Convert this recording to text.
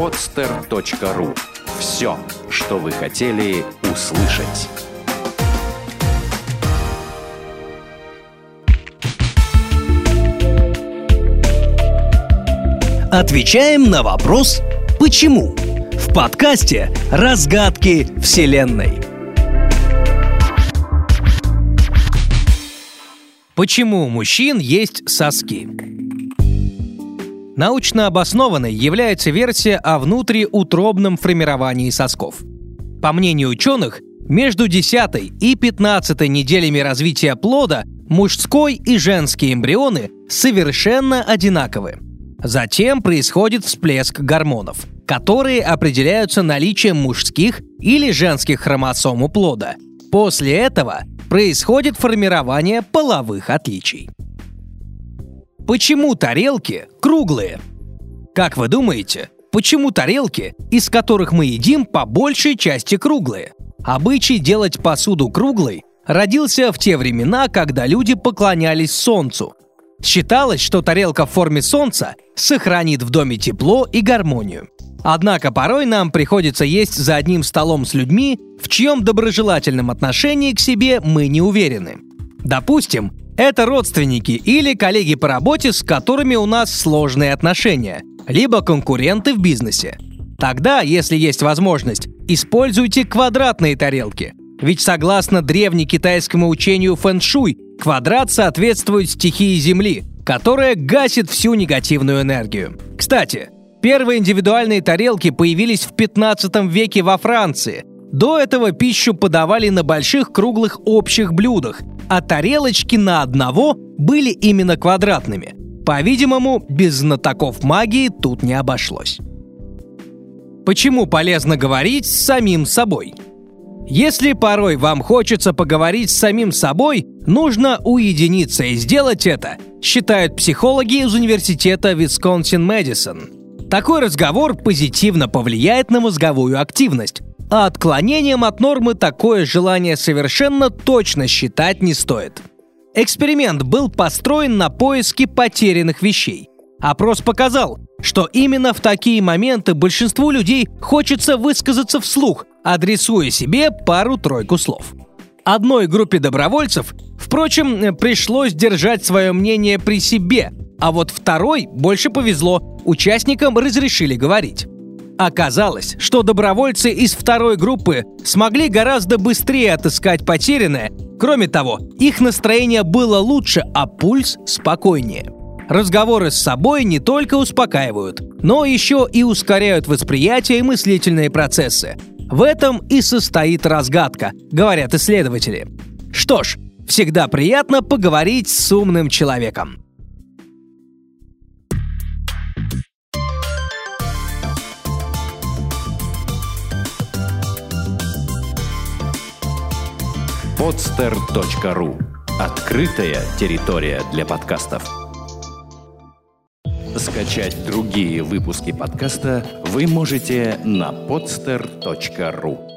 podster.ru. Все, что вы хотели услышать. Отвечаем на вопрос «Почему?» в подкасте «Разгадки Вселенной». Почему у мужчин есть соски? Научно обоснованной является версия о внутриутробном формировании сосков. По мнению ученых, между 10 и 15 неделями развития плода мужской и женские эмбрионы совершенно одинаковы. Затем происходит всплеск гормонов, которые определяются наличием мужских или женских хромосом у плода. После этого происходит формирование половых отличий. Почему тарелки круглые? Как вы думаете, почему тарелки, из которых мы едим, по большей части круглые? Обычай делать посуду круглой родился в те времена, когда люди поклонялись солнцу. Считалось, что тарелка в форме солнца сохранит в доме тепло и гармонию. Однако порой нам приходится есть за одним столом с людьми, в чьем доброжелательном отношении к себе мы не уверены. Допустим, это родственники или коллеги по работе, с которыми у нас сложные отношения, либо конкуренты в бизнесе. Тогда, если есть возможность, используйте квадратные тарелки. Ведь согласно древнекитайскому учению фэн-шуй, квадрат соответствует стихии Земли, которая гасит всю негативную энергию. Кстати, первые индивидуальные тарелки появились в 15 веке во Франции. До этого пищу подавали на больших круглых общих блюдах, а тарелочки на одного были именно квадратными. По-видимому, без знатоков магии тут не обошлось. Почему полезно говорить с самим собой? Если порой вам хочется поговорить с самим собой, нужно уединиться и сделать это, считают психологи из университета Висконсин-Мэдисон. Такой разговор позитивно повлияет на мозговую активность, а отклонением от нормы такое желание совершенно точно считать не стоит. Эксперимент был построен на поиске потерянных вещей. Опрос показал, что именно в такие моменты большинству людей хочется высказаться вслух, адресуя себе пару-тройку слов. Одной группе добровольцев, впрочем, пришлось держать свое мнение при себе, а вот второй больше повезло, участникам разрешили говорить. Оказалось, что добровольцы из второй группы смогли гораздо быстрее отыскать потерянное. Кроме того, их настроение было лучше, а пульс спокойнее. Разговоры с собой не только успокаивают, но еще и ускоряют восприятие и мыслительные процессы. В этом и состоит разгадка, говорят исследователи. Что ж, всегда приятно поговорить с умным человеком. podster.ru Открытая территория для подкастов. Скачать другие выпуски подкаста вы можете на podster.ru